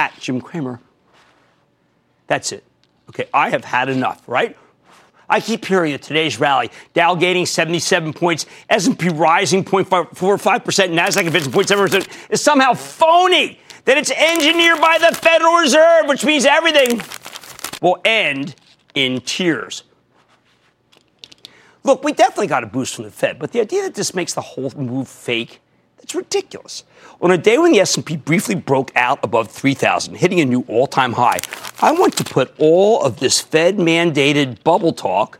at Jim Cramer. That's it. Okay, I have had enough, right? I keep hearing that today's rally, Dow gaining 77 points, S&P rising 0.45%, Nasdaq advancing 0.7% is somehow phony. That it's engineered by the Federal Reserve, which means everything will end in tears. Look, we definitely got a boost from the Fed, but the idea that this makes the whole move fake, that's ridiculous. On a day when the S&P briefly broke out above 3,000, hitting a new all-time high, I want to put all of this Fed-mandated bubble talk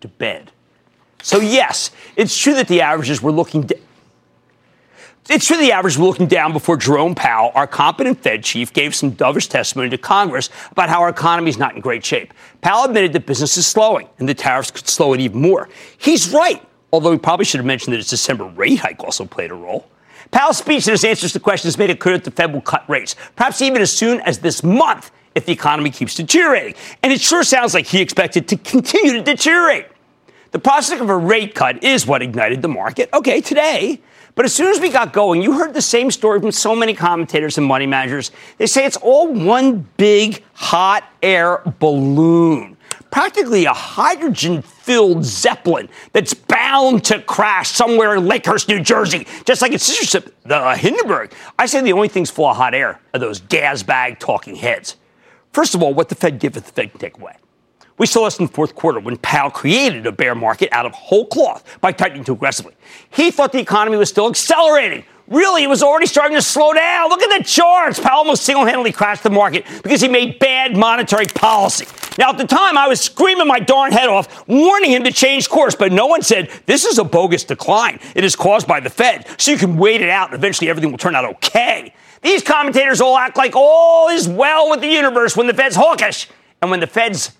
to bed. So yes, it's true that the averages were looking. It's true the average were looking down before Jerome Powell, our competent Fed chief, gave some dovish testimony to Congress about how our economy is not in great shape. Powell admitted that business is slowing and the tariffs could slow it even more. He's right, although he probably should have mentioned that its December rate hike also played a role. Powell's speech and his answers to questions made it clear that the Fed will cut rates, perhaps even as soon as this month if the economy keeps deteriorating. And it sure sounds like he expected to continue to deteriorate. The prospect of a rate cut is what ignited the market. Okay, today. But as soon as we got going, you heard the same story from so many commentators and money managers. They say it's all one big hot air balloon practically a hydrogen filled Zeppelin that's bound to crash somewhere in Lakehurst, New Jersey, just like its sister ship, the Hindenburg. I say the only things full of hot air are those gas bag talking heads. First of all, what the Fed giveth, the Fed can take away. We saw this in the fourth quarter when Powell created a bear market out of whole cloth by tightening too aggressively. He thought the economy was still accelerating. Really, it was already starting to slow down. Look at the charts. Powell almost single handedly crashed the market because he made bad monetary policy. Now, at the time, I was screaming my darn head off, warning him to change course, but no one said this is a bogus decline. It is caused by the Fed, so you can wait it out and eventually everything will turn out okay. These commentators all act like all is well with the universe when the Fed's hawkish, and when the Fed's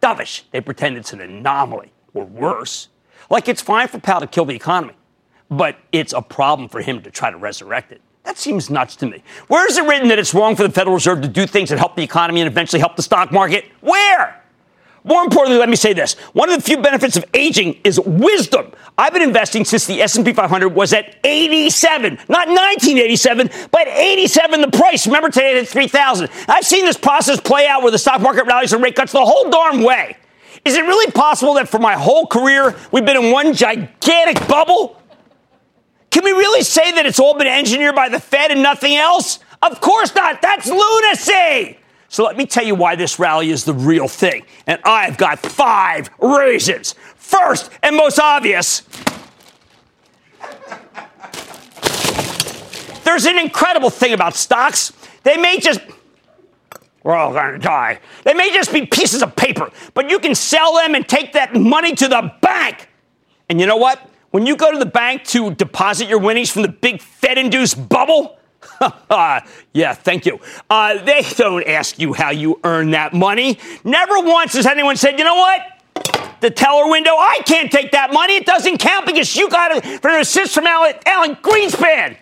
dovish, they pretend it's an anomaly, or worse. Like it's fine for Powell to kill the economy but it's a problem for him to try to resurrect it. That seems nuts to me. Where is it written that it's wrong for the Federal Reserve to do things that help the economy and eventually help the stock market? Where? More importantly, let me say this. One of the few benefits of aging is wisdom. I've been investing since the S&P 500 was at 87, not 1987, but 87 the price. Remember today it's 3,000. I've seen this process play out where the stock market rallies and rate cuts the whole darn way. Is it really possible that for my whole career we've been in one gigantic bubble? Can we really say that it's all been engineered by the Fed and nothing else? Of course not. That's lunacy. So let me tell you why this rally is the real thing. And I've got five reasons. First and most obvious, there's an incredible thing about stocks. They may just we're all to die. They may just be pieces of paper, but you can sell them and take that money to the bank. And you know what? When you go to the bank to deposit your winnings from the big Fed induced bubble, yeah, thank you. Uh, they don't ask you how you earn that money. Never once has anyone said, you know what? The teller window, I can't take that money. It doesn't count because you got it for an assist from Alan, Alan Greenspan.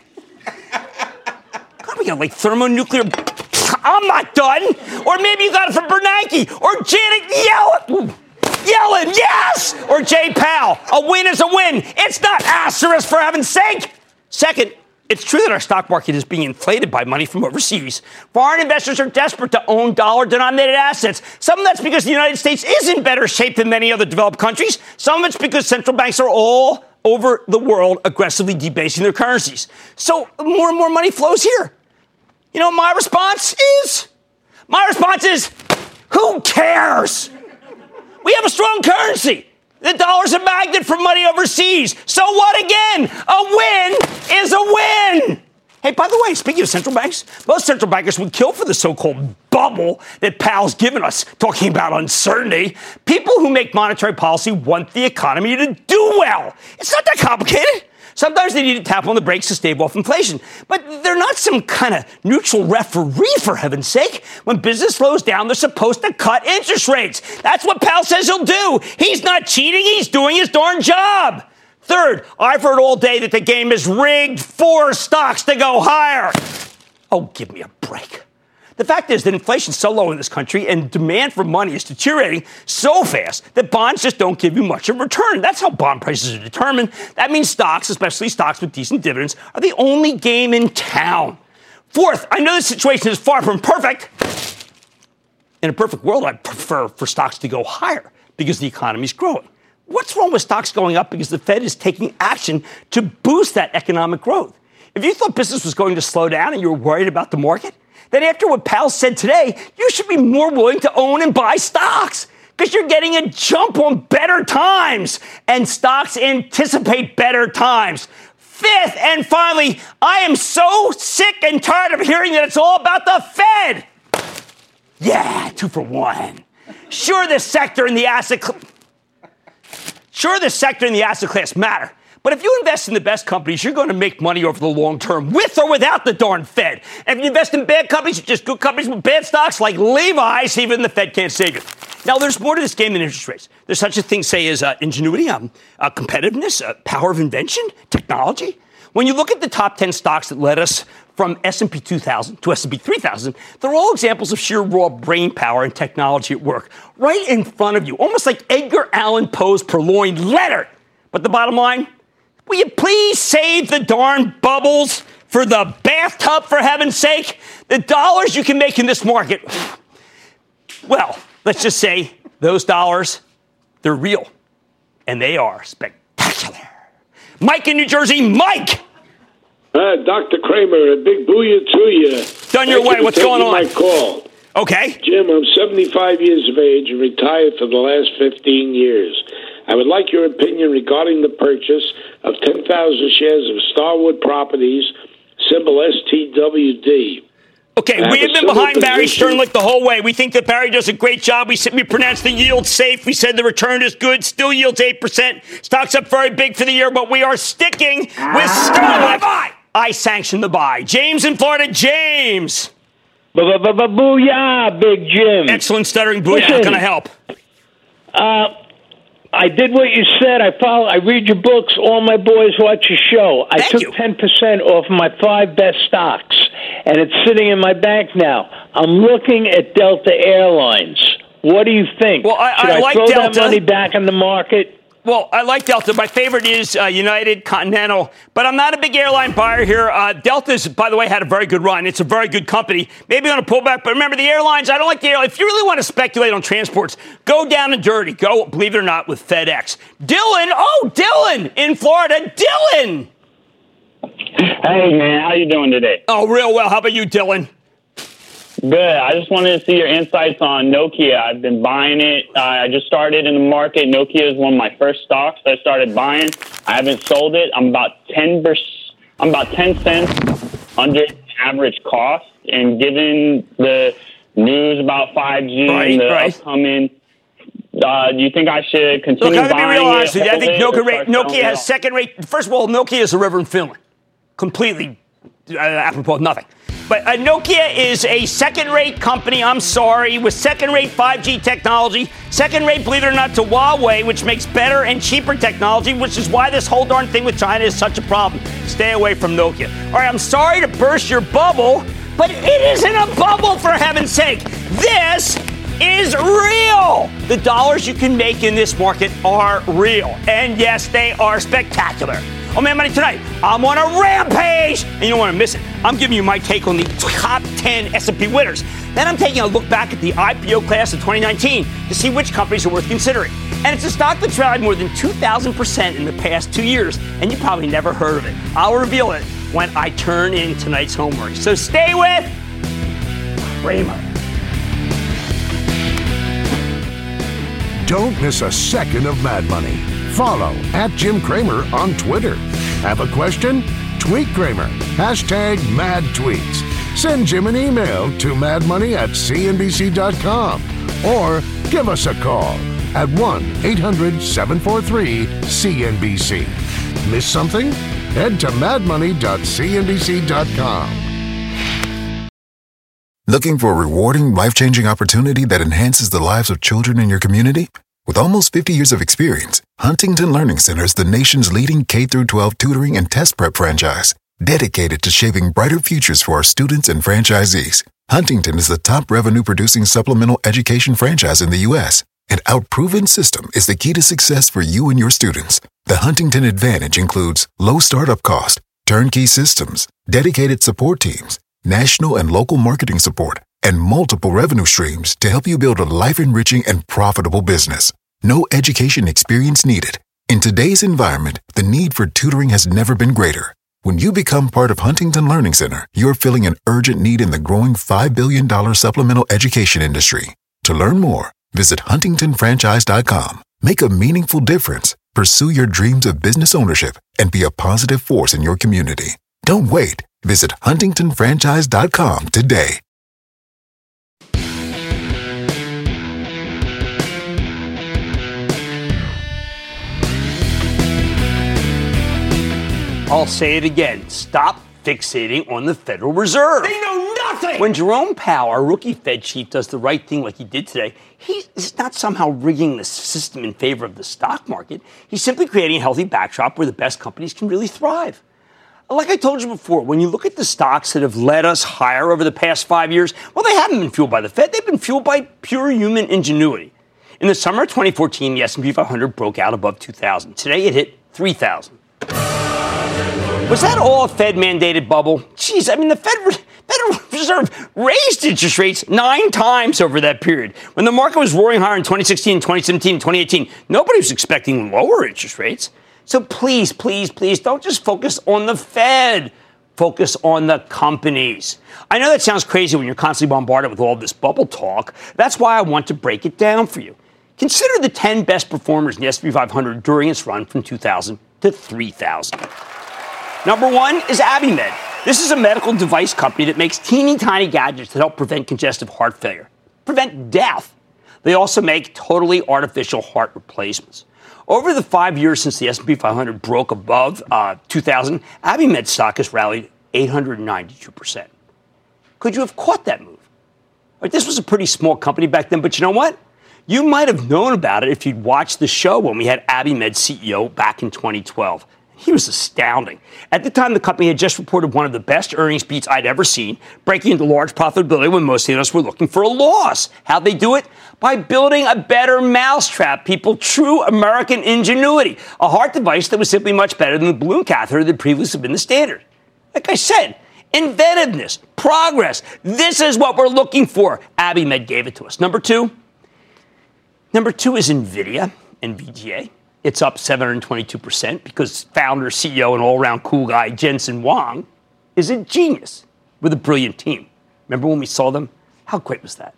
thinking like thermonuclear. I'm not done. Or maybe you got it from Bernanke or Janet Yellen. Yellen, yes! Or Jay Powell. A win is a win. It's not asterisk for heaven's sake. Second, it's true that our stock market is being inflated by money from overseas. Foreign investors are desperate to own dollar denominated assets. Some of that's because the United States is in better shape than many other developed countries. Some of it's because central banks are all over the world aggressively debasing their currencies. So more and more money flows here. You know, my response is my response is who cares? We have a strong currency. The dollar's a magnet for money overseas. So what again? A win is a win. Hey, by the way, speaking of central banks, most central bankers would kill for the so called bubble that Powell's given us, talking about uncertainty. People who make monetary policy want the economy to do well. It's not that complicated. Sometimes they need to tap on the brakes to stave off inflation. But they're not some kind of neutral referee, for heaven's sake. When business slows down, they're supposed to cut interest rates. That's what Powell says he'll do. He's not cheating, he's doing his darn job. Third, I've heard all day that the game is rigged for stocks to go higher. Oh, give me a break. The fact is that inflation's so low in this country and demand for money is deteriorating so fast that bonds just don't give you much in return. That's how bond prices are determined. That means stocks, especially stocks with decent dividends, are the only game in town. Fourth, I know the situation is far from perfect. In a perfect world, I'd prefer for stocks to go higher because the economy is growing. What's wrong with stocks going up because the Fed is taking action to boost that economic growth? If you thought business was going to slow down and you were worried about the market, then after what Powell said today, you should be more willing to own and buy stocks because you're getting a jump on better times and stocks anticipate better times. Fifth, and finally, I am so sick and tired of hearing that it's all about the Fed. Yeah, two for one. Sure, this sector in the asset cl- sure the sector in the asset class matter. But if you invest in the best companies, you're going to make money over the long term, with or without the darn Fed. And if you invest in bad companies, just good companies with bad stocks like Levi's, even the Fed can't save you. Now, there's more to this game than interest rates. There's such a thing, say, as uh, ingenuity, um, uh, competitiveness, uh, power of invention, technology. When you look at the top 10 stocks that led us from S&P 2000 to S&P 3000, they're all examples of sheer raw brain power and technology at work, right in front of you, almost like Edgar Allan Poe's purloined letter. But the bottom line, Will you please save the darn bubbles for the bathtub, for heaven's sake? The dollars you can make in this market. Well, let's just say those dollars, they're real. And they are spectacular. Mike in New Jersey, Mike! Uh, Dr. Cramer, a big booyah to you. Done your Thank way. What's going on? My call. Okay. Jim, I'm 75 years of age and retired for the last 15 years. I would like your opinion regarding the purchase of 10,000 shares of Starwood Properties, symbol STWD. Okay, we have been behind Barry Sternlicht the whole way. We think that Barry does a great job. We said we pronounced the yield safe. We said the return is good. Still yields eight percent. Stocks up very big for the year, but we are sticking with Sternlicht. I sanction the buy. James in Florida. James. Booyah, Big Jim. Excellent stuttering booyah. How can I help? Uh, I did what you said. I follow. I read your books. All my boys watch your show. I Thank took ten percent off my five best stocks, and it's sitting in my bank now. I'm looking at Delta Airlines. What do you think? Well, I- Should I like throw Delta. that money back in the market? Well, I like Delta. My favorite is uh, United Continental, but I'm not a big airline buyer here. Uh, Delta's, by the way, had a very good run. It's a very good company. Maybe on a pullback, but remember the airlines. I don't like the airlines. If you really want to speculate on transports, go down and dirty. Go, believe it or not, with FedEx. Dylan, oh, Dylan in Florida. Dylan. Hey man, how you doing today? Oh, real well. How about you, Dylan? Good. I just wanted to see your insights on Nokia. I've been buying it. Uh, I just started in the market. Nokia is one of my first stocks I started buying. I haven't sold it. I'm about ten percent. I'm about ten cents under average cost. And given the news about 5G Right, and the right. upcoming, uh, do you think I should Look, continue I'm going to be buying real it? honest with you. I think Nokia, Nokia has second rate. First of all, Nokia is a river in Finland. Completely uh, apropos of nothing. But uh, Nokia is a second rate company, I'm sorry, with second rate 5G technology. Second rate, believe it or not, to Huawei, which makes better and cheaper technology, which is why this whole darn thing with China is such a problem. Stay away from Nokia. All right, I'm sorry to burst your bubble, But it isn't a bubble, for heaven's sake. This is real. The dollars you can make in this market are real. And yes, they are spectacular. Oh man, money tonight. I'm on a rampage, and you don't want to miss it. I'm giving you my take on the top 10 S&P winners. Then I'm taking a look back at the IPO class of 2019 to see which companies are worth considering. And it's a stock that's rallied more than 2,000% in the past two years, and you probably never heard of it. I'll reveal it when I turn in tonight's homework. So stay with Cramer. Don't miss a second of Mad Money. Follow at Jim Cramer on Twitter. Have a question? Tweet Cramer. Hashtag mad tweets. Send Jim an email to madmoney at cnbc.com or give us a call at 1 800 743 CNBC. Miss something? Head to madmoney.cnbc.com. Looking for a rewarding, life changing opportunity that enhances the lives of children in your community? With almost 50 years of experience, Huntington Learning Center is the nation's leading K 12 tutoring and test prep franchise, dedicated to shaping brighter futures for our students and franchisees. Huntington is the top revenue producing supplemental education franchise in the U.S. An our proven system is the key to success for you and your students. The Huntington Advantage includes low startup cost, turnkey systems, dedicated support teams, national and local marketing support, and multiple revenue streams to help you build a life enriching and profitable business. No education experience needed. In today's environment, the need for tutoring has never been greater. When you become part of Huntington Learning Center, you're filling an urgent need in the growing $5 billion supplemental education industry. To learn more, visit huntingtonfranchise.com. Make a meaningful difference, pursue your dreams of business ownership, and be a positive force in your community. Don't wait. Visit huntingtonfranchise.com today. I'll say it again. Stop fixating on the Federal Reserve. They know nothing. When Jerome Powell, our rookie Fed chief, does the right thing like he did today, he's not somehow rigging the system in favor of the stock market. He's simply creating a healthy backdrop where the best companies can really thrive. Like I told you before, when you look at the stocks that have led us higher over the past five years, well, they haven't been fueled by the Fed. They've been fueled by pure human ingenuity. In the summer of 2014, the S&P 500 broke out above 2,000. Today, it hit 3,000. Was that all Fed mandated bubble? Jeez, I mean, the Fed, Federal Reserve raised interest rates nine times over that period. When the market was roaring higher in 2016, 2017, 2018, nobody was expecting lower interest rates. So please, please, please don't just focus on the Fed. Focus on the companies. I know that sounds crazy when you're constantly bombarded with all this bubble talk. That's why I want to break it down for you. Consider the 10 best performers in the S&P 500 during its run from 2000 to 3000. Number one is Abiomed. This is a medical device company that makes teeny tiny gadgets that help prevent congestive heart failure, prevent death. They also make totally artificial heart replacements. Over the five years since the S&P 500 broke above uh, 2,000, Abiomed stock has rallied 892 percent. Could you have caught that move? Right, this was a pretty small company back then, but you know what? You might have known about it if you'd watched the show when we had Abiomed CEO back in 2012. He was astounding. At the time, the company had just reported one of the best earnings beats I'd ever seen, breaking into large profitability when most of us were looking for a loss. How'd they do it? By building a better mousetrap, people. True American ingenuity. A heart device that was simply much better than the balloon catheter that previously had been the standard. Like I said, inventiveness, progress. This is what we're looking for. Abiomed gave it to us. Number two. Number two is NVIDIA, NVDA. It's up 722% because founder, CEO, and all around cool guy Jensen Huang is a genius with a brilliant team. Remember when we saw them? How great was that?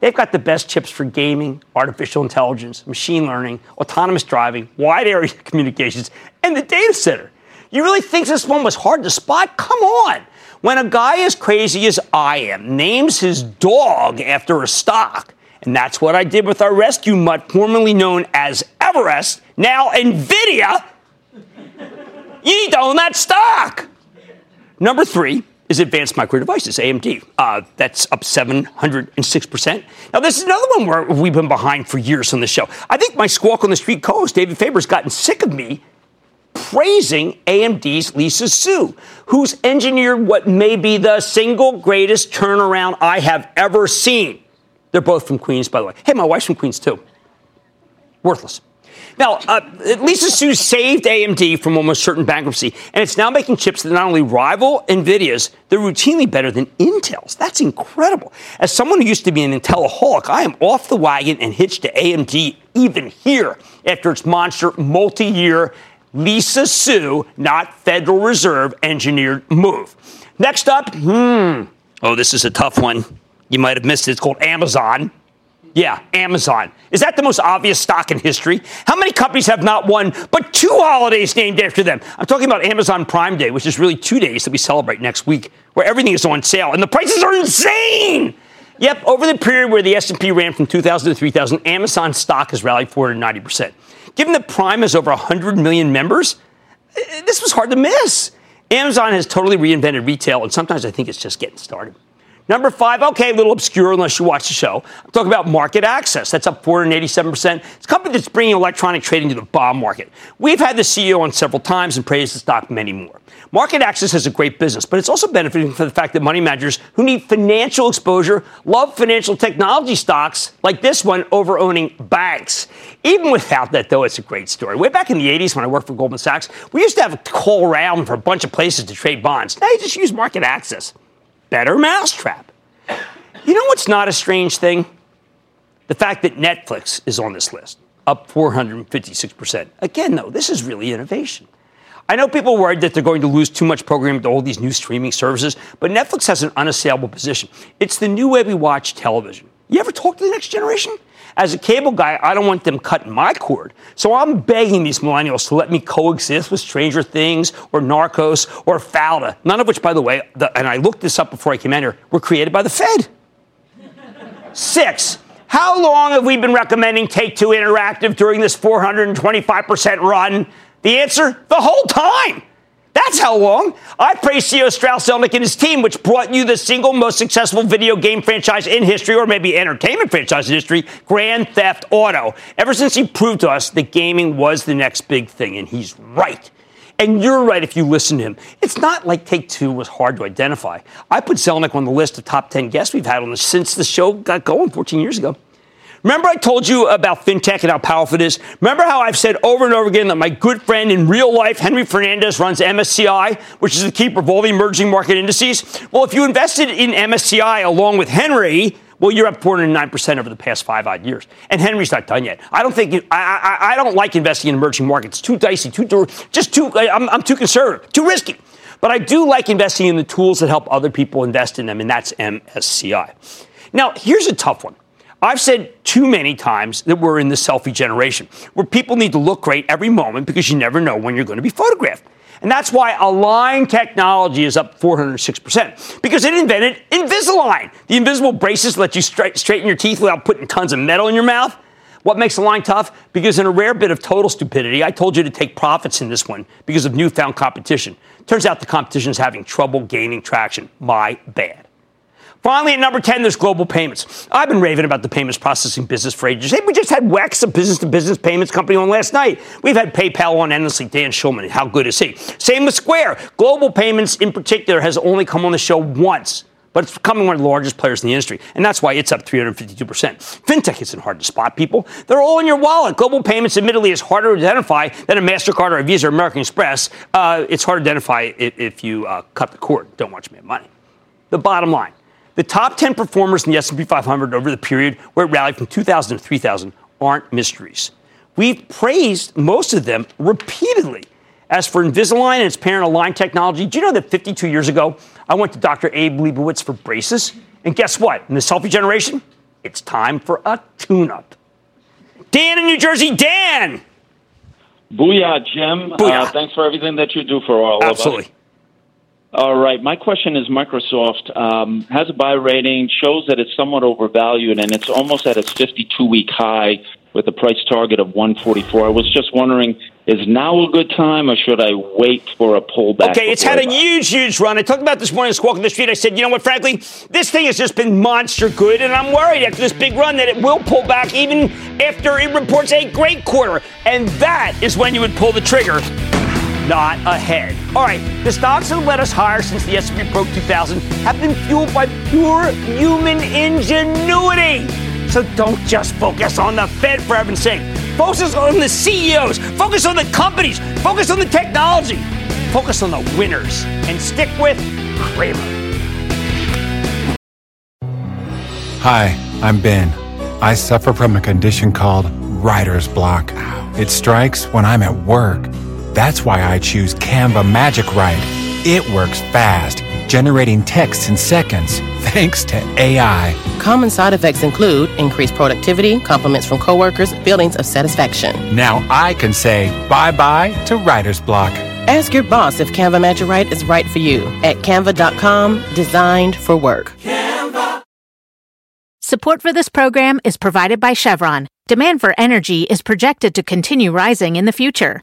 They've got the best chips for gaming, artificial intelligence, machine learning, autonomous driving, wide area communications, and the data center. You really think this one was hard to spot? Come on. When a guy as crazy as I am names his dog after a stock, and that's what I did with our rescue mutt, formerly known as Everest, now NVIDIA. you need to own that stock. Number three is Advanced Micro Devices, AMD. Uh, that's up 706%. Now, this is another one where we've been behind for years on the show. I think my squawk on the street co host, David Faber's gotten sick of me praising AMD's Lisa Su, who's engineered what may be the single greatest turnaround I have ever seen. They're both from Queens, by the way. Hey, my wife's from Queens, too. Worthless. Now, uh, Lisa Su saved AMD from almost certain bankruptcy, and it's now making chips that not only rival NVIDIA's, they're routinely better than Intel's. That's incredible. As someone who used to be an Intelaholic, I am off the wagon and hitched to AMD even here after its monster multi year Lisa Su, not Federal Reserve engineered move. Next up, hmm. Oh, this is a tough one. You might have missed it. It's called Amazon. Yeah, Amazon. Is that the most obvious stock in history? How many companies have not one but two holidays named after them? I'm talking about Amazon Prime Day, which is really two days that we celebrate next week, where everything is on sale and the prices are insane. Yep, over the period where the S&P ran from 2000 to 3000, Amazon stock has rallied 490%. Given that Prime has over 100 million members, eh, this was hard to miss. Amazon has totally reinvented retail, and sometimes I think it's just getting started. Number five, okay, a little obscure unless you watch the show. I'm talking about MarketAxess. That's up 487%. It's a company that's bringing electronic trading to the bond market. We've had the CEO on several times and praised the stock many more. MarketAxess is a great business, but it's also benefiting from the fact that money managers who need financial exposure love financial technology stocks like this one over owning banks. Even without that, though, it's a great story. Way back in the 80s when I worked for Goldman Sachs, we used to have a call round for a bunch of places to trade bonds. Now you just use MarketAxess better mousetrap. You know what's not a strange thing? The fact that Netflix is on this list, up 456%. Again, though, this is really innovation. I know people worried that they're going to lose too much programming to all these new streaming services, but Netflix has an unassailable position. It's the new way we watch television. You ever talk to the next generation? As a cable guy, I don't want them cutting my cord. So I'm begging these millennials to let me coexist with Stranger Things or Narcos or Fauda, none of which, by the way, the, and I looked this up before I came in here, were created by the Fed. Six, how long have we been recommending Take Two Interactive during this 425% run? The answer, the whole time. That's how long. I praise CEO Strauss Zelnick and his team, which brought you the single most successful video game franchise in history, or maybe entertainment franchise in history, Grand Theft Auto. Ever since he proved to us that gaming was the next big thing, and he's right. And you're right if you listen to him. It's not like Take Two was hard to identify. I put Zelnick on the list of top 10 guests we've had on this since the show got going 14 years ago. Remember, I told you about fintech and how powerful it is? Remember how I've said over and over again that my good friend in real life, Henry Fernandez, runs MSCI, which is the keeper of all the emerging market indices? Well, if you invested in MSCI along with Henry, well, you're up 409% over the past five odd years. And Henry's not done yet. I don't think, I, I, I don't like investing in emerging markets. Too dicey, too, just too, I'm, I'm too conservative, too risky. But I do like investing in the tools that help other people invest in them, and that's MSCI. Now, here's a tough one. I've said too many times that we're in the selfie generation, where people need to look great every moment because you never know when you're going to be photographed. And that's why Align Technology is up 406%, because it invented Invisalign. The invisible braces let you straight, straighten your teeth without putting tons of metal in your mouth. What makes Align tough? Because in a rare bit of total stupidity, I told you to take profits in this one because of newfound competition. Turns out the competition is having trouble gaining traction. My bad. Finally, at number 10, there's global payments. I've been raving about the payments processing business for ages. Hey, we just had WEX, a business to business payments company, on last night. We've had PayPal on endlessly. Dan Schulman, how good is he? Same with Square. Global payments, in particular, has only come on the show once but it's becoming one of the largest players in the industry, and that's why it's up 352%. Fintech isn't hard to spot, people. They're all in your wallet. Global payments, admittedly, is harder to identify than a MasterCard or a Visa or American Express. Uh, it's hard to identify if, if you uh, cut the cord. Don't watch me have money. The bottom line the top 10 performers in the S&P 500 over the period where it rallied from 2000 to 3000 aren't mysteries. We've praised most of them repeatedly. As for Invisalign and its parent Align Technology, do you know that 52 years ago, I went to Dr. Abe Leibowitz for braces? And guess what? In the selfie generation, it's time for a tune-up. Dan in New Jersey, Dan! Booyah, Jim. Booyah. Uh, thanks for everything that you do for all Absolutely. of us. All right. My question is Microsoft um, has a buy rating, shows that it's somewhat overvalued, and it's almost at its 52 week high with a price target of 144. I was just wondering, is now a good time, or should I wait for a pullback? Okay, it's had a huge, huge run. I talked about this morning, Squawk in the Street. I said, you know what, frankly, this thing has just been monster good, and I'm worried after this big run that it will pull back even after it reports a great quarter. And that is when you would pull the trigger not ahead. All right, the stocks that led us higher since the S&P broke 2000 have been fueled by pure human ingenuity. So don't just focus on the Fed for heaven's sake. Focus on the CEOs. Focus on the companies. Focus on the technology. Focus on the winners. And stick with Cramer. Hi, I'm Ben. I suffer from a condition called writer's block. It strikes when I'm at work. That's why I choose Canva Magic Write. It works fast, generating texts in seconds, thanks to AI. Common side effects include increased productivity, compliments from coworkers, feelings of satisfaction. Now I can say bye bye to writer's block. Ask your boss if Canva Magic Write is right for you at canva.com, designed for work. Canva. Support for this program is provided by Chevron. Demand for energy is projected to continue rising in the future.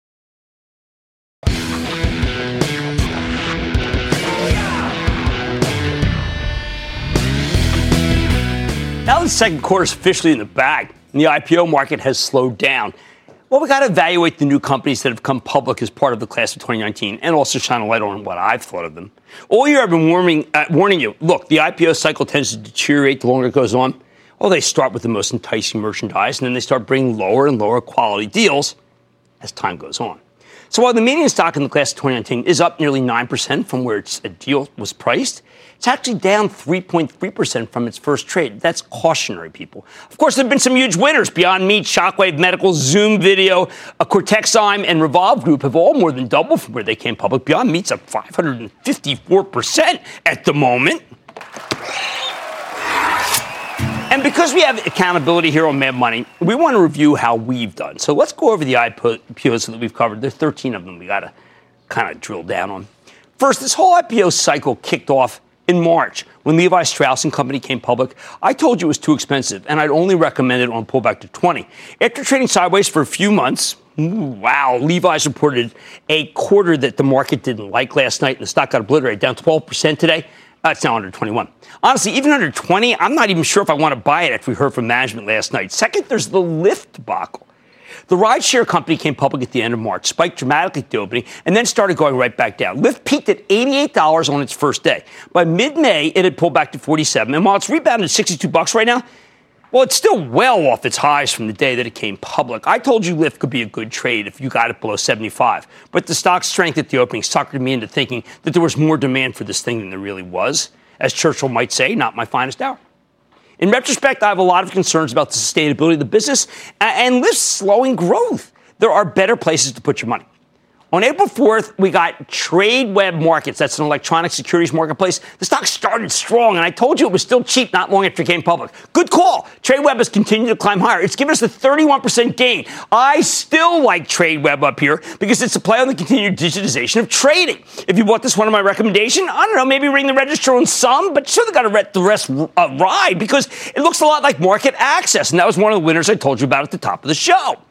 Now the second quarter is officially in the bag, and the IPO market has slowed down. Well, we got to evaluate the new companies that have come public as part of the class of 2019 and also shine a light on what I've thought of them. All year I've been warning, uh, warning you look, the IPO cycle tends to deteriorate the longer it goes on. Well, they start with the most enticing merchandise, and then they start bringing lower and lower quality deals as time goes on. So while the median stock in the class of 2019 is up nearly 9% from where its a deal was priced, it's actually down 3.3% from its first trade. That's cautionary, people. Of course, there have been some huge winners. Beyond Meat, Shockwave Medical, Zoom Video, uh, a Cortexyme, and Revolve Group have all more than doubled from where they came public. Beyond Meat's up 554% at the moment. And because we have accountability here on Mad Money, we want to review how we've done. So let's go over the IPOs that we've covered. There's 13 of them we got to kind of drill down on. First, this whole IPO cycle kicked off in March when Levi Strauss and Company came public. I told you it was too expensive, and I'd only recommend it on pullback to 20. After trading sideways for a few months, wow, Levi's reported a quarter that the market didn't like last night, and the stock got obliterated, down 12% today. It's now under 21. Honestly, even under 20, I'm not even sure if I want to buy it after we heard from management last night. Second, there's the Lyft debacle. The rideshare company came public at the end of March, spiked dramatically at the opening, and then started going right back down. Lyft peaked at $88 on its first day. By mid-May, it had pulled back to 47, and while it's rebounded to 62 bucks right now, well, it's still well off its highs from the day that it came public. I told you Lyft could be a good trade if you got it below 75, but the stock strength at the opening suckered me into thinking that there was more demand for this thing than there really was. As Churchill might say, not my finest hour. In retrospect, I have a lot of concerns about the sustainability of the business and Lyft's slowing growth. There are better places to put your money. On April 4th, we got Tradeweb Markets. That's an electronic securities marketplace. The stock started strong, and I told you it was still cheap not long after it came public. Good call. Tradeweb has continued to climb higher. It's given us a 31% gain. I still like Tradeweb up here because it's a play on the continued digitization of trading. If you bought this one of my recommendation, I don't know, maybe ring the register on some, but sure they got to let the rest uh, ride because it looks a lot like MarketAxess, and that was one of the winners I told you about at the top of the show.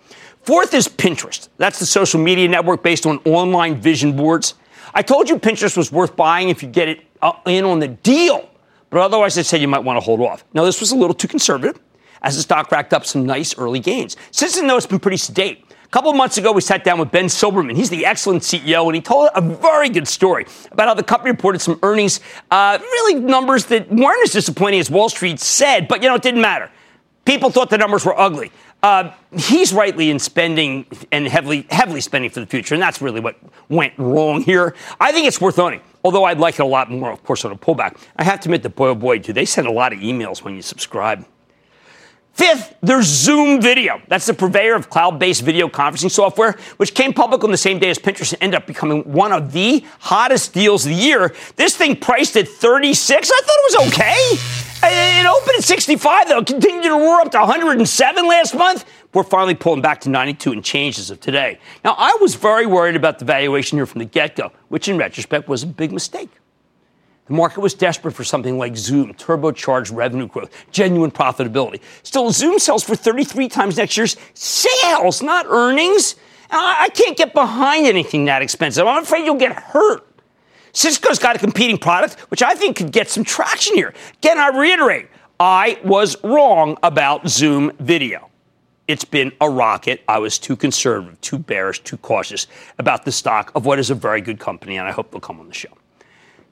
Fourth is Pinterest. That's the social media network based on online vision boards. I told you Pinterest was worth buying if you get it uh, in on the deal, but otherwise I said you might want to hold off. Now, this was a little too conservative as the stock racked up some nice early gains. Since then, though, it's been pretty sedate. A couple of months ago, we sat down with Ben Silbermann. He's the excellent CEO, and he told a very good story about how the company reported some earnings, uh, really numbers that weren't as disappointing as Wall Street said, but you know, it didn't matter. People thought the numbers were ugly. Uh, he's rightly in spending and heavily, heavily spending for the future, and that's really what went wrong here. I think it's worth owning, although I'd like it a lot more, of course, on a pullback. I have to admit that, boy, oh boy, do they send a lot of emails when you subscribe. Fifth, there's Zoom Video. That's the purveyor of cloud based video conferencing software, which came public on the same day as Pinterest and ended up becoming one of the hottest deals of the year. This thing priced at 36. I thought it was okay. It opened at 65, though. Continued to roar up to 107 last month. We're finally pulling back to 92 and changes of today. Now, I was very worried about the valuation here from the get go, which in retrospect was a big mistake. The market was desperate for something like Zoom, turbocharged revenue growth, genuine profitability. Still, Zoom sells for 33 times next year's sales, not earnings. I can't get behind anything that expensive. I'm afraid you'll get hurt. Cisco's got a competing product, which I think could get some traction here. Again, I reiterate, I was wrong about Zoom video. It's been a rocket. I was too conservative, too bearish, too cautious about the stock of what is a very good company, and I hope they'll come on the show.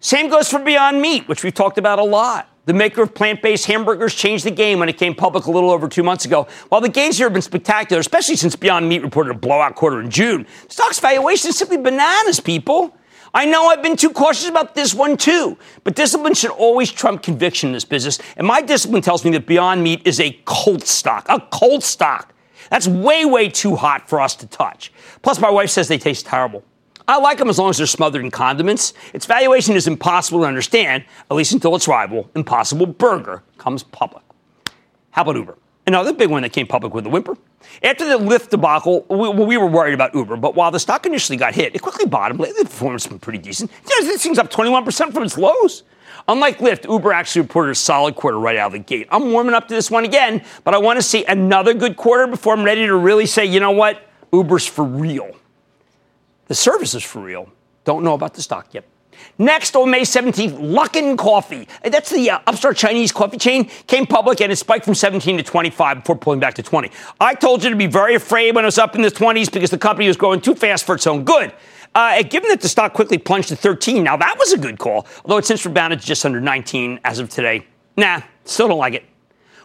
Same goes for Beyond Meat, which we've talked about a lot. The maker of plant based hamburgers changed the game when it came public a little over two months ago. While the gains here have been spectacular, especially since Beyond Meat reported a blowout quarter in June, stock's valuation is simply bananas, people. I know I've been too cautious about this one too, but discipline should always trump conviction in this business. And my discipline tells me that Beyond Meat is a cold stock, a cold stock. That's way, way too hot for us to touch. Plus, my wife says they taste terrible. I like them as long as they're smothered in condiments. Its valuation is impossible to understand, at least until its rival, Impossible Burger, comes public. How about Uber? Another big one that came public with a whimper. After the Lyft debacle, we, we, were worried about Uber, but while the stock initially got hit, it quickly bottomed. Lately, the performance has been pretty decent. This thing's up 21% from its lows. Unlike Lyft, Uber actually reported a solid quarter right out of the gate. I'm warming up to this one again, but I want to see another good quarter before I'm ready to really say, you know what? Uber's for real. The service is for real. Don't know about the stock yet. Next, on May 17th, Luckin Coffee. That's the uh, upstart Chinese coffee chain. Came public and it spiked from 17 to 25 before pulling back to 20. I told you to be very afraid when it was up in the 20s because the company was growing too fast for its own good. Uh, given that the stock quickly plunged to 13, now that was a good call, although it's since rebounded to just under 19 as of today. Nah, still don't like it.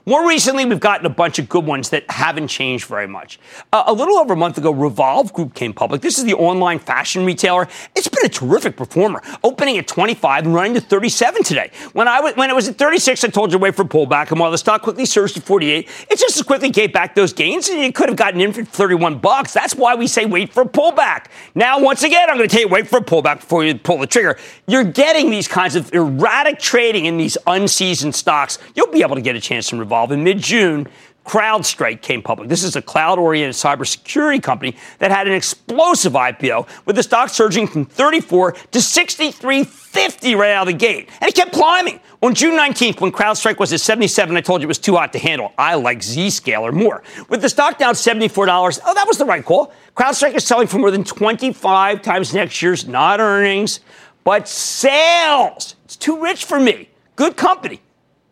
More recently, we've gotten a bunch of good ones that haven't changed very much. Uh, a little over a month ago, Revolve Group came public. This is the online fashion retailer. It's been a terrific performer, opening at 25 and running to 37 today. When I w- when it was at 36, I told you to wait for a pullback, and while the stock quickly surged to 48, it just as quickly gave back those gains, and it could have gotten in for 31 bucks. That's why we say wait for a pullback. Now, once again, I'm going to tell you wait for a pullback before you pull the trigger. You're getting these kinds of erratic trading in these unseasoned stocks. You'll be able to get a chance to Revolve in mid June. CrowdStrike came public. This is a cloud oriented cybersecurity company that had an explosive IPO with the stock surging from 34 to 63.50 right out of the gate. And it kept climbing. On June 19th, when CrowdStrike was at 77, I told you it was too hot to handle. I like Zscaler more. With the stock down $74, oh, that was the right call. CrowdStrike is selling for more than 25 times next year's not earnings, but sales. It's too rich for me. Good company.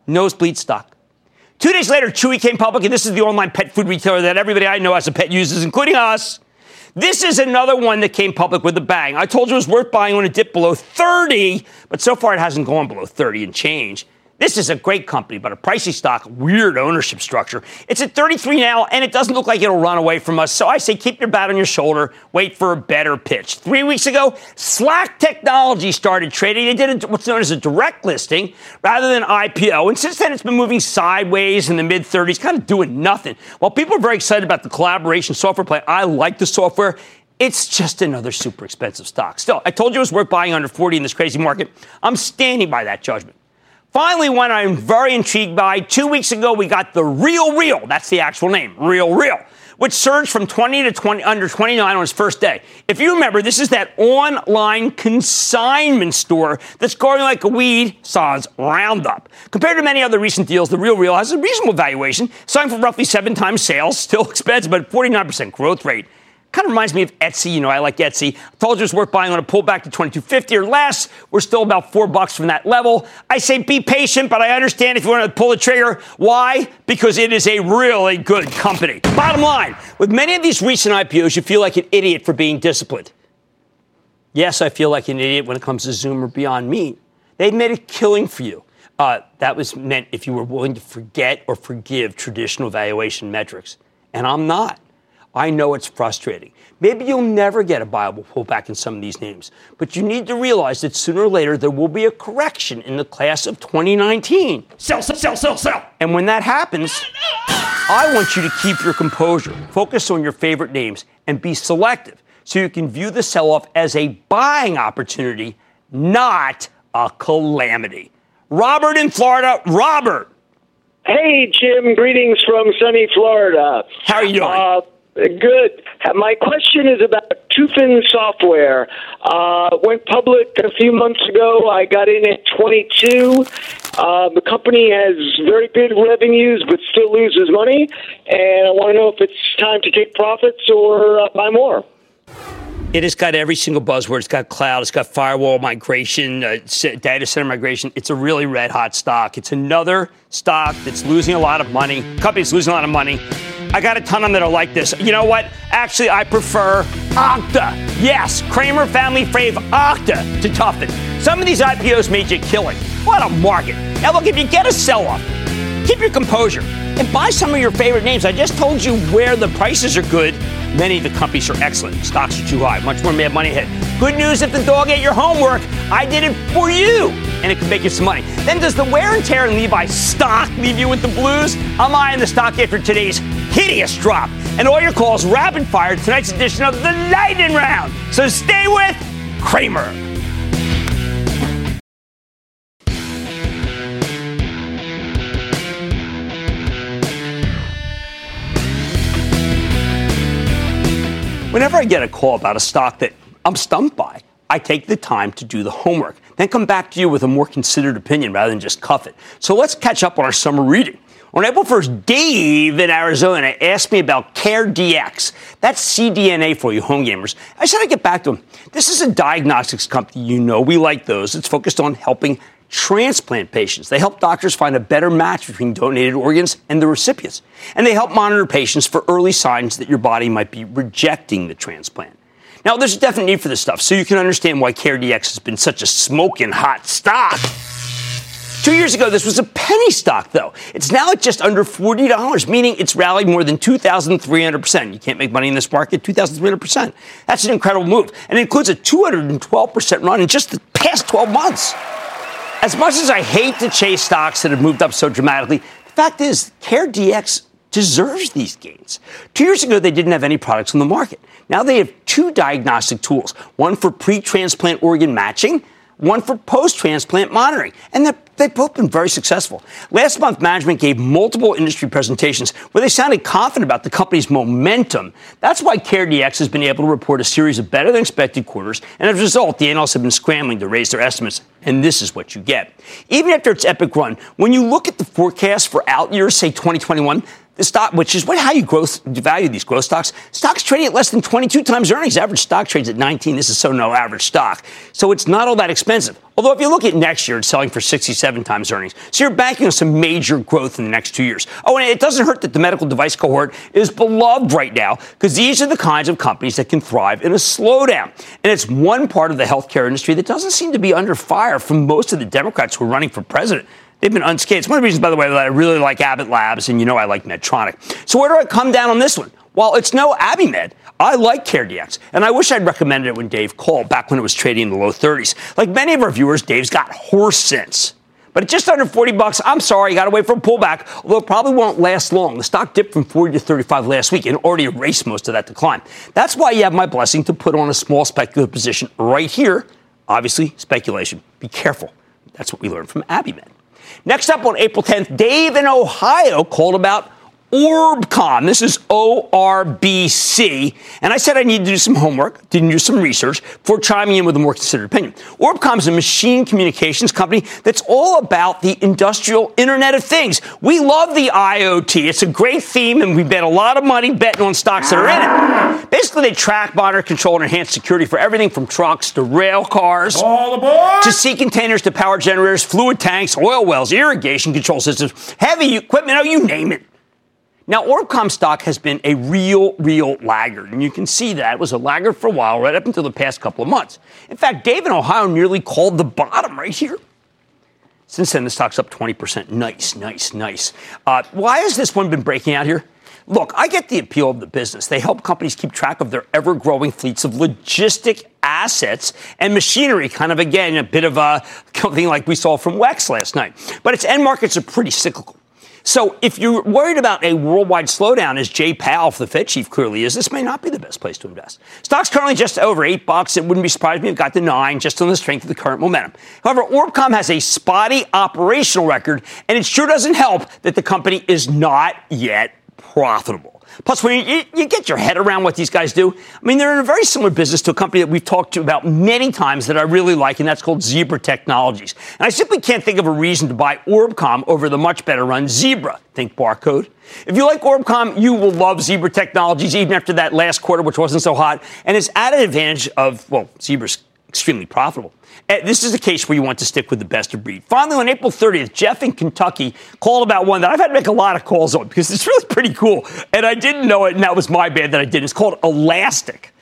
Nosebleed stock. Two days later, Chewy came public, and this is the online pet food retailer that everybody I know as a pet uses, including us. This is another one that came public with a bang. I told you it was worth buying when it dipped below 30, but so far it hasn't gone below 30 and change. This is a great company, but a pricey stock, weird ownership structure. It's at 33 now, and it doesn't look like it'll run away from us. So I say keep your bat on your shoulder, wait for a better pitch. Three weeks ago, Slack Technology started trading. They did what's known as a direct listing rather than IPO. And since then, it's been moving sideways in the mid 30s, kind of doing nothing. While people are very excited about the collaboration software play, I like the software. It's just another super expensive stock. Still, I told you it was worth buying under 40 in this crazy market. I'm standing by that judgment. Finally, one I'm very intrigued by. Two weeks ago, we got the Real Real. That's the actual name, Real Real, which surged from 20 to 20 under 29 on its first day. If you remember, this is that online consignment store that's growing like a weed, sans Roundup. Compared to many other recent deals, the Real Real has a reasonable valuation, selling for roughly seven times sales, still expensive, but 49% growth rate. Kind of reminds me of Etsy. You know, I like Etsy. I told you it's worth buying on a pullback to 2250 or less. We're still about four bucks from that level. I say be patient, but I understand if you want to pull the trigger. Why? Because it is a really good company. Bottom line, with many of these recent IPOs, you feel like an idiot for being disciplined. Yes, I feel like an idiot when it comes to Zoom or Beyond Meat. They've made a killing for you. Uh, that was meant if you were willing to forget or forgive traditional valuation metrics. And I'm not. I know it's frustrating. Maybe you'll never get a viable pullback in some of these names, but you need to realize that sooner or later there will be a correction in the class of 2019. Sell, sell, sell, sell, sell. And when that happens, I want you to keep your composure, focus on your favorite names, and be selective so you can view the sell off as a buying opportunity, not a calamity. Robert in Florida. Robert. Hey, Jim. Greetings from sunny Florida. How are you doing? Uh, Good. My question is about Tufin Software. Uh, went public a few months ago. I got in at 22. Uh, the company has very good revenues, but still loses money. And I want to know if it's time to take profits or uh, buy more. It has got every single buzzword. It's got cloud. It's got firewall migration, uh, data center migration. It's a really red hot stock. It's another stock that's losing a lot of money. Company's losing a lot of money. I got a ton of them that are like this. You know what? Actually, I prefer Okta. Yes, Cramer family fave Okta to Tufin. Some of these IPOs made you killing. What a market. Now, look, if you get a sell off, keep your composure and buy some of your favorite names. I just told you where the prices are good. Many of the companies are excellent. Stocks are too high. Much more mad money ahead. Good news if the dog ate your homework, I did it for you. And it could make you some money. Then does the wear and tear in Levi stock leave you with the blues? I'm eyeing the stock after today's hideous drop. And all your calls rapid fire tonight's edition of the Lightning Round. So stay with Cramer. Whenever I get a call about a stock that I'm stumped by, I take the time to do the homework, then come back to you with a more considered opinion rather than just cuff it. So let's catch up on our summer reading. On April 1st, Dave in Arizona asked me about CareDx. That's CDNA for you home gamers. I said I'd get back to him. This is a diagnostics company. You know we like those. It's focused on helping transplant patients. They help doctors find a better match between donated organs and the recipients. And they help monitor patients for early signs that your body might be rejecting the transplant. Now, there's a definite need for this stuff, so you can understand why CareDx has been such a smoking hot stock. Two years ago, this was a penny stock, though. It's now at just under $40, meaning it's rallied more than 2,300%. You can't make money in this market, 2,300%. That's an incredible move. And it includes a 212% run in just the past 12 months. As much as I hate to chase stocks that have moved up so dramatically, the fact is, CareDx deserves these gains. Two years ago, they didn't have any products on the market. Now they have two diagnostic tools one for pre transplant organ matching, one for post transplant monitoring. And they've both been very successful. Last month, management gave multiple industry presentations where they sounded confident about the company's momentum. That's why CareDx has been able to report a series of better than expected quarters. And as a result, the analysts have been scrambling to raise their estimates. And this is what you get. Even after its epic run, when you look at the forecast for out years, say 2021, the stock, which is what how you growth value these growth stocks. Stocks trading at less than 22 times earnings. Average stock trades at 19. This is so no average stock. So it's not all that expensive. Although if you look at next year, it's selling for 67 times earnings. So you're banking on some major growth in the next two years. Oh, and it doesn't hurt that the medical device cohort is beloved right now because these are the kinds of companies that can thrive in a slowdown. And it's one part of the healthcare industry that doesn't seem to be under fire from most of the Democrats who are running for president. They've been unscathed. It's one of the reasons, by the way, that I really like Abbott Labs, and you know I like Medtronic. So where do I come down on this one? Well, it's no Abiomed. I like CareDx, and I wish I'd recommended it when Dave called back when it was trading in the low 30s. Like many of our viewers, Dave's got horse sense. But at just under 40 bucks, I'm sorry, you got to wait for a pullback, although it probably won't last long. The stock dipped from 40 to 35 last week and already erased most of that decline. That's why you have my blessing to put on a small speculative position right here. Obviously, speculation. Be careful. That's what we learned from Abiomed. Next up on April 10th, Dave in Ohio called about ORBCOMM. This is O R B C. And I said I needed to do some homework, didn't do some research before chiming in with a more considered opinion. ORBCOMM is a machine communications company that's all about the industrial Internet of Things. We love the IoT. It's a great theme, and we bet a lot of money betting on stocks that are in it. Basically, they track, monitor, control, and enhance security for everything from trucks to rail cars to sea containers to power generators, fluid tanks, oil wells, irrigation control systems, heavy equipment, oh, you name it. Now, ORBCOMM stock has been a real, real laggard, and you can see that. It was a laggard for a while, right up until the past couple of months. In fact, Dave in Ohio nearly called the bottom right here. Since then, the stock's up 20%. Nice, nice, nice. Uh, why has this one been breaking out here? Look, I get the appeal of the business. They help companies keep track of their ever growing fleets of logistic assets and machinery, kind of again, a bit of a thing like we saw from Wex last night. But its end markets are pretty cyclical. So if you're worried about a worldwide slowdown, as Jay Powell, the Fed chief, clearly is, this may not be the best place to invest. Stock's currently just over eight bucks. It wouldn't be surprised if it got to nine just on the strength of the current momentum. However, ORBCOMM has a spotty operational record, and it sure doesn't help that the company is not yet profitable. Plus, when you, you, get your head around what these guys do, I mean, they're in a very similar business to a company that we've talked to about many times that I really like, and that's called Zebra Technologies. And I simply can't think of a reason to buy ORBCOMM over the much better run Zebra. Think barcode. If you like ORBCOMM, you will love Zebra Technologies even after that last quarter, which wasn't so hot. And it's added advantage of, well, Zebra's extremely profitable. Uh, this is a case where you want to stick with the best of breed. Finally, on April 30th, Jeff in Kentucky called about one that I've had to make a lot of calls on because it's really pretty cool. And I didn't know it, and that was my bad that I did. It's called Elastic.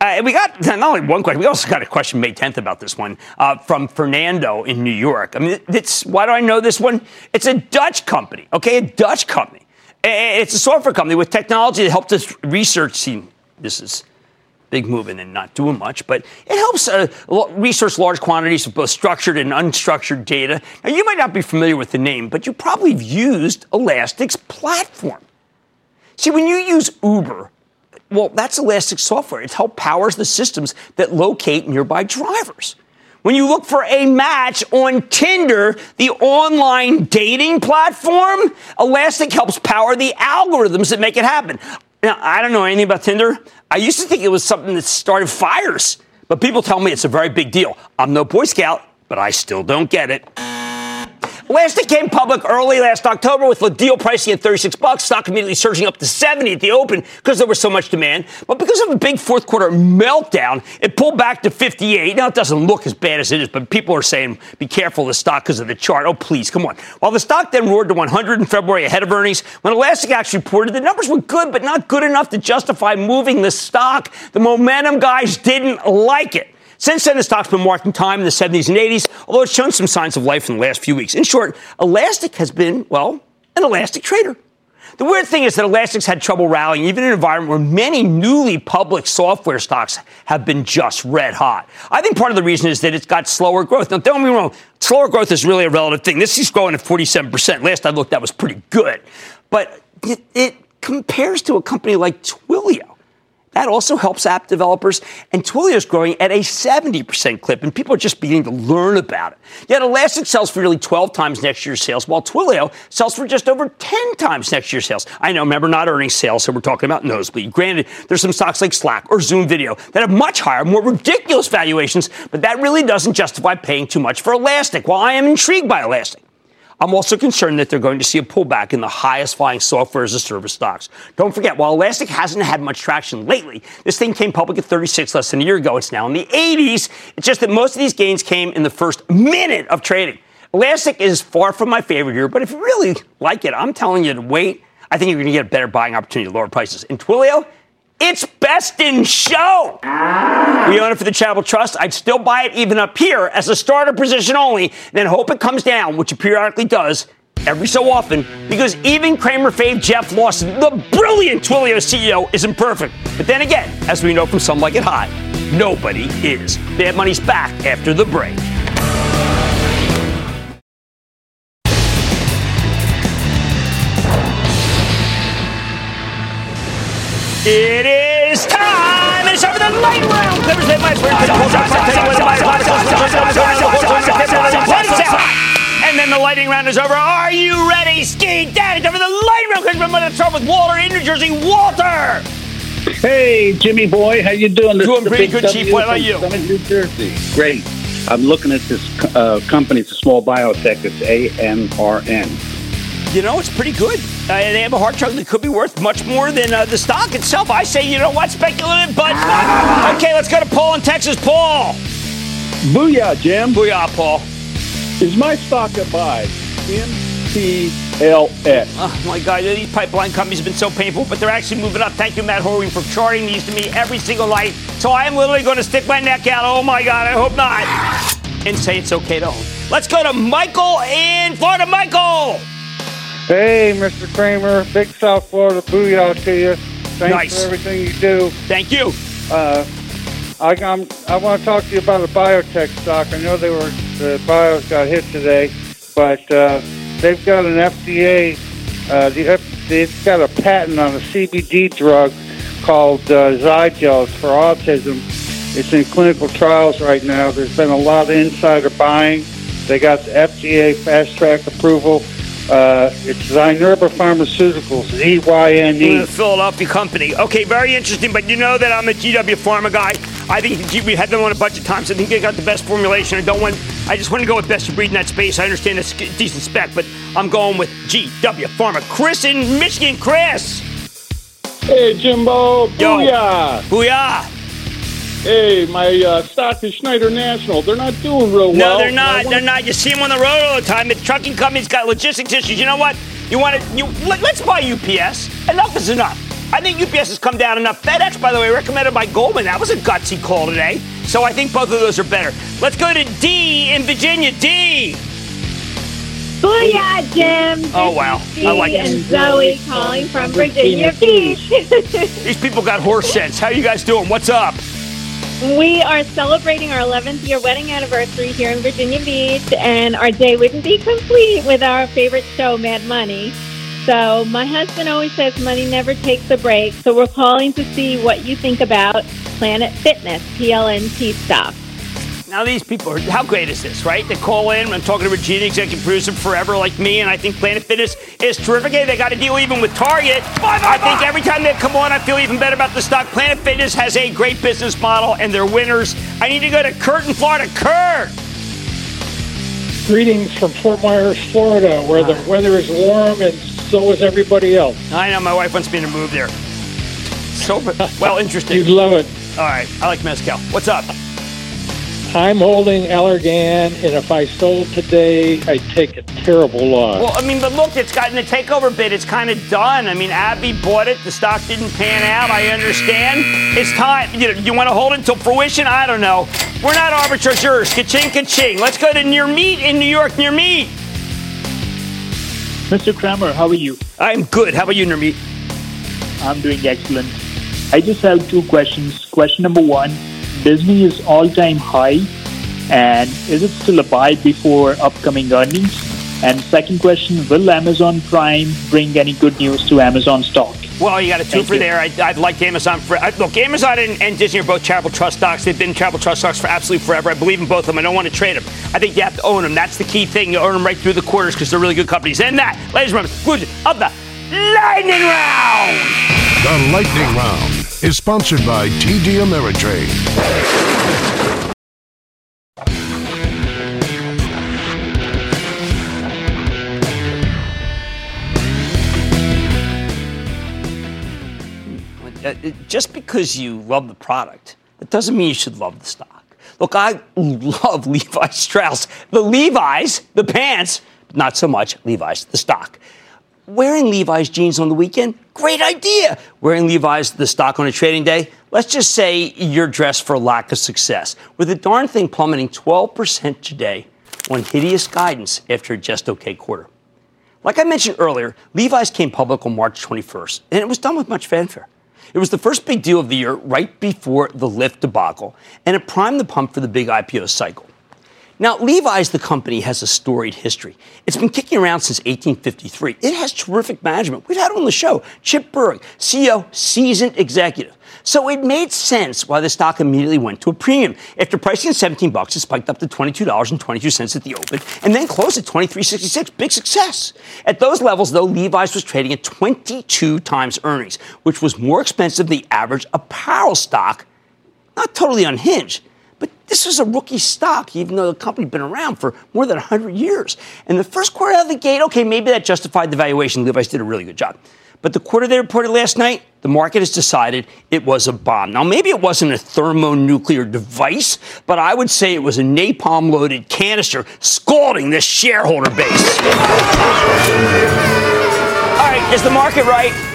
Uh, and we got not only one question, we also got a question May 10th about this one uh, from Fernando in New York. I mean, it's why do I know this one? It's a Dutch company, okay, a Dutch company. It's a software company with technology that helped us research. See, this is big movement and then not doing much, but it helps uh, research large quantities of both structured and unstructured data. Now, you might not be familiar with the name, but you probably have used Elastic's platform. See, when you use Uber, well, that's Elastic software. It's how powers the systems that locate nearby drivers. When you look for a match on Tinder, the online dating platform, Elastic helps power the algorithms that make it happen. Now, I don't know anything about Tinder. I used to think it was something that started fires, but people tell me it's a very big deal. I'm no Boy Scout, but I still don't get it. Elastic came public early last October with the deal pricing at 36 bucks. Stock immediately surging up to 70 at the open because there was so much demand. But because of a big fourth quarter meltdown, it pulled back to 58. Now it doesn't look as bad as it is, but people are saying be careful of the stock because of the chart. Oh, please, come on. While the stock then roared to 100 in February ahead of earnings, when Elastic actually reported the numbers were good, but not good enough to justify moving the stock, the momentum guys didn't like it. Since then, the stock's been marking time in the 70s and 80s, although it's shown some signs of life in the last few weeks. In short, Elastic has been, well, an elastic trader. The weird thing is that Elastic's had trouble rallying, even in an environment where many newly public software stocks have been just red hot. I think part of the reason is that it's got slower growth. Now, don't get me wrong, slower growth is really a relative thing. This is growing at 47%. Last I looked, that was pretty good. But it, it compares to a company like Twilio that also helps app developers. And Twilio is growing at a 70% clip, and people are just beginning to learn about it. Yet Elastic sells for nearly 12 times next year's sales, while Twilio sells for just over 10 times next year's sales. I know, remember, not earning sales, so we're talking about nosebleed. Granted, there's some stocks like Slack or Zoom Video that have much higher, more ridiculous valuations, but that really doesn't justify paying too much for Elastic. While I am intrigued by Elastic, I'm also concerned that they're going to see a pullback in the highest flying software as a service stocks. Don't forget, while Elastic hasn't had much traction lately, this thing came public at 36 less than a year ago. It's now in the 80s. It's just that most of these gains came in the first minute of trading. Elastic is far from my favorite here, but if you really like it, I'm telling you to wait. I think you're going to get a better buying opportunity at lower prices. In Twilio, it's best in show. We own it for the Charitable Trust. I'd still buy it even up here as a starter position only, then hope it comes down, which it periodically does every so often, because even Cramer fave Jeff Lawson, the brilliant Twilio CEO, isn't perfect. But then again, as we know from Some Like It Hot, nobody is. Mad Money's back after the break. It is time! It's over the And then the lighting round is over. Are you ready, Ski Daddy? It's over the light round. I'm going to start with Walter in New Jersey. Walter! Hey, Jimmy boy, how you doing? This doing pretty good, Chief. What about you? New Jersey. Great. I'm looking at this uh, company. It's a small biotech. It's AMRN you know, it's pretty good. Uh, they have a hard chunk that could be worth much more than uh, the stock itself. I say, you know what, speculative, but okay, let's go to Paul in Texas. Paul. Booyah, Jim. Booyah, Paul. Is my stock a buy? MPLX. Oh, my God, these pipeline companies have been so painful, but they're actually moving up. Thank you, Matt Horwing, for charting these to me every single night. So I am literally going to stick my neck out. Oh, my God, I hope not. And say it's okay to own. Let's go to Michael in Florida. Michael. Hey, Mr. Cramer, big South Florida booyah to you. Thanks nice. for everything you do. Thank you. Uh, I, I'm, I want to talk to you about a biotech stock. I know they were the bios got hit today, but uh, they've got an FDA. Uh, the, they've got a patent on a CBD drug called uh, Zygel for autism. It's in clinical trials right now. There's been a lot of insider buying. They got the FDA fast track approval Uh, it's Zynerba Pharmaceuticals, Z-Y-N-E. Philadelphia company. Okay, very interesting. But you know that I'm a GW Pharma guy. I think we had them on a bunch of times. I think they got the best formulation. I don't want. I just want to go with best of breed in that space. I understand it's decent spec, but I'm going with GW Pharma. Chris in Michigan. Chris. Hey, Jimbo. Yo. Booyah. Booyah. Hey, my uh, stock is Schneider National. They're not doing real well. No, they're not. They're not. You see them on the road all the time. The trucking company's got logistics issues. You know what? You want to? You let, us buy UPS. Enough is enough. I think UPS has come down enough. FedEx, by the way, recommended by Goldman. That was a gutsy call today. So I think both of those are better. Let's go to D in Virginia. D. Booyah, Jim. Oh wow, I like and. Zoe calling from Virginia Beach. These people got horse sense. How you guys doing? What's up? We are celebrating our 11th year wedding anniversary here in Virginia Beach, and our day wouldn't be complete with our favorite show, Mad Money. So my husband always says money never takes a break. So we're calling to see what you think about Planet Fitness, PLNT stuff. Now these people are how great is this, right? They call in. I'm talking to Regina, executive producer forever, like me, and I think Planet Fitness is terrific. Hey, they got to deal even with Target. I think every time they come on, I feel even better about the stock. Planet Fitness has a great business model, and they're winners. I need to go to Kurt in Florida. Kurt. Greetings from Fort Myers, Florida, where the weather is warm and so is everybody else. I know my wife wants me to move there. So well, interesting. You'd love it. All right, I like mezcal. What's up? I'm holding Allergan, and if I sold today, I'd take a terrible loss. Well, I mean, but look, it's gotten a takeover bid. It's kind of done. I mean, AbbVie bought it. The stock didn't pan out. I understand. It's time. You know, you want to hold it until fruition? I don't know. We're not arbitrators. Ka-ching, ka-ching. Let's go to Near Meat in New York. Near Meat. Mr. Cramer, how are you? I'm good. How about you, Near Meat? I'm doing excellent. I just have two questions. Question number one Disney is all time high, and is it still a buy before upcoming earnings? And second question Will Amazon Prime bring any good news to Amazon stock? Well, you got a two for there. I, I like Amazon. For, I, look, Amazon and, and Disney are both charitable trust stocks. They've been charitable trust stocks for absolutely forever. I believe in both of them. I don't want to trade them. I think you have to own them. That's the key thing. You own them right through the quarters because they're really good companies. And that, ladies and gentlemen, conclusion of the lightning round. The Lightning Round is sponsored by TD Ameritrade. Uh, just because you love the product, it doesn't mean you should love the stock. Look, I love Levi Strauss. The Levi's, the pants, not so much Levi's, the stock. Wearing Levi's jeans on the weekend, great idea. Wearing Levi's the stock on a trading day, let's just say you're dressed for lack of success. With the darn thing plummeting 12% today on hideous guidance after a just okay quarter. Like I mentioned earlier, Levi's came public on March 21st, and it was done with much fanfare. It was the first big deal of the year right before the Lyft debacle, and it primed the pump for the big IPO cycle. Now, Levi's, the company, has a storied history. It's been kicking around since 1853. It has terrific management. We've had on the show. Chip Bergh, CEO, seasoned executive. So it made sense why the stock immediately went to a premium. After pricing at 17 bucks, it spiked up to $22.22 at the open and then closed at 23.66. Big success. At those levels, though, Levi's was trading at 22 times earnings, which was more expensive than the average apparel stock. Not totally unhinged, but this was a rookie stock, even though the company had been around for more than 100 years. And the first quarter out of the gate, okay, maybe that justified the valuation. Levi's did a really good job. But the quarter they reported last night, the market has decided it was a bomb. Now, maybe it wasn't a thermonuclear device, but I would say it was a napalm loaded canister scalding this shareholder base. All right, is the market right?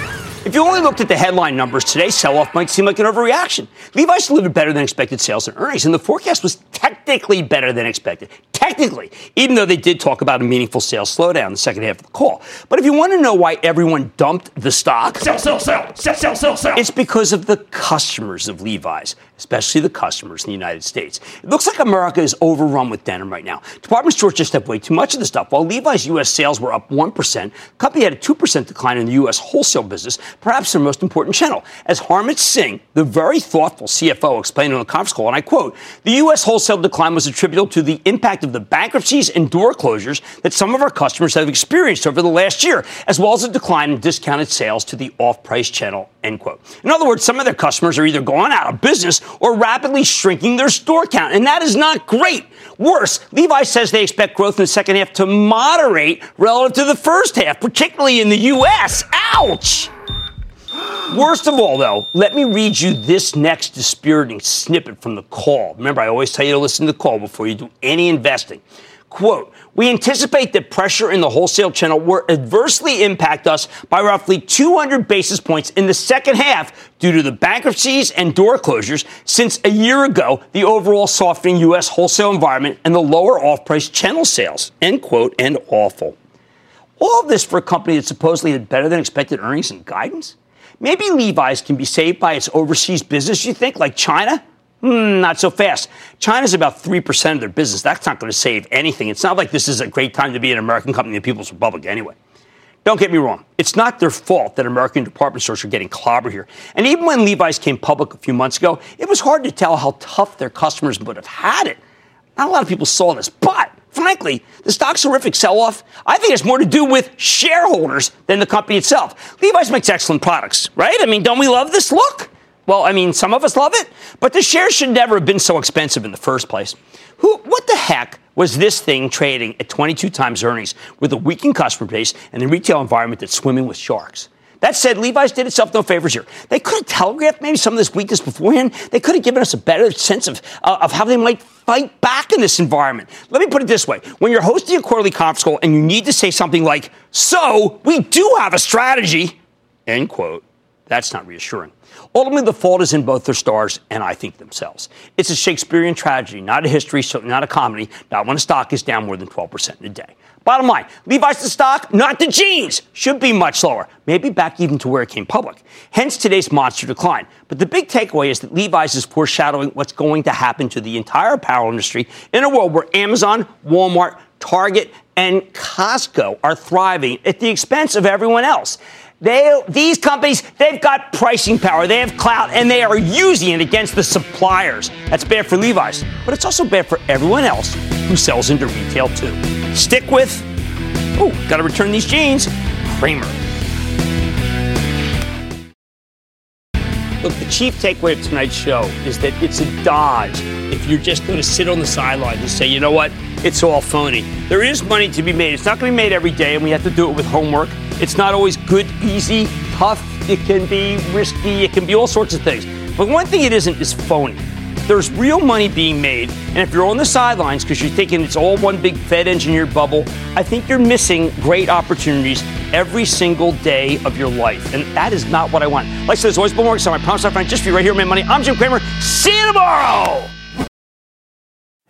If you only looked at the headline numbers today, sell off might seem like an overreaction. Levi's delivered better than expected sales and earnings, and the forecast was technically better than expected. Technically, even though they did talk about a meaningful sales slowdown in the second half of the call. But if you want to know why everyone dumped the stock, Sell, sell, sell, sell, sell, sell, sell. it's because of the customers of Levi's. Especially the customers in the United States. It looks like America is overrun with denim right now. Department stores just have way too much of the stuff. While Levi's U.S. sales were up 1%, the company had a 2% decline in the U.S. wholesale business, perhaps their most important channel. As Harmit Singh, the very thoughtful CFO, explained on the conference call, and I quote, the U.S. wholesale decline was attributable to the impact of the bankruptcies and door closures that some of our customers have experienced over the last year, as well as a decline in discounted sales to the off-price channel, end quote. In other words, some of their customers are either going out of business or rapidly shrinking their store count, and that is not great. Worse, Levi says they expect growth in the second half to moderate relative to the first half, particularly in the U.S. Ouch! Worst of all, though, let me read you this next dispiriting snippet from the call. Remember, I always tell you to listen to the call before you do any investing. Quote, we anticipate that pressure in the wholesale channel will adversely impact us by roughly 200 basis points in the second half due to the bankruptcies and door closures since a year ago, the overall softening U.S. wholesale environment and the lower off-price channel sales, end quote, and awful. All this for a company that supposedly had better than expected earnings and guidance? Maybe Levi's can be saved by its overseas business, you think, like China? Hmm, not so fast. China's about 3% of their business. That's not going to save anything. It's not like this is a great time to be an American company in the People's Republic anyway. Don't get me wrong. It's not their fault that American department stores are getting clobbered here. And even when Levi's came public a few months ago, it was hard to tell how tough their customers would have had it. Not a lot of people saw this, but frankly, the stock's horrific sell off, I think it's more to do with shareholders than the company itself. Levi's makes excellent products, right? I mean, don't we love this look? Well, I mean, some of us love it, but the shares should never have been so expensive in the first place. Who, what the heck was this thing trading at 22 times earnings with a weakened customer base and a retail environment that's swimming with sharks? That said, Levi's did itself no favors here. They could have telegraphed maybe some of this weakness beforehand. They could have given us a better sense of, uh, of how they might fight back in this environment. Let me put it this way. When you're hosting a quarterly conference call and you need to say something like, so we do have a strategy, end quote, that's not reassuring. Ultimately, the fault is in both their stars and I think themselves. It's a Shakespearean tragedy, not a history, so not a comedy, not when a stock is down more than 12% in a day. Bottom line, Levi's the stock, not the jeans. Should be much lower, maybe back even to where it came public. Hence today's monster decline. But the big takeaway is that Levi's is foreshadowing what's going to happen to the entire apparel industry in a world where Amazon, Walmart, Target, and Costco are thriving at the expense of everyone else. They, these companies, they've got pricing power, they have clout, and they are using it against the suppliers. That's bad for Levi's, but it's also bad for everyone else who sells into retail too. Stick with, oh, got to return these jeans, Cramer. Look, the chief takeaway of tonight's show is that it's a dodge if you're just going to sit on the sidelines and say, you know what, it's all phony. There is money to be made. It's not going to be made every day, and we have to do it with homework. It's not always good, easy, tough. It can be risky. It can be all sorts of things. But one thing it isn't is phony. There's real money being made, and if you're on the sidelines because you're thinking it's all one big Fed engineered bubble, I think you're missing great opportunities every single day of your life. And that is not what I want. Like I said, there's always Bill Morgan, so I promise I'll find just for you right here, Mad Money. I'm Jim Cramer. See you tomorrow.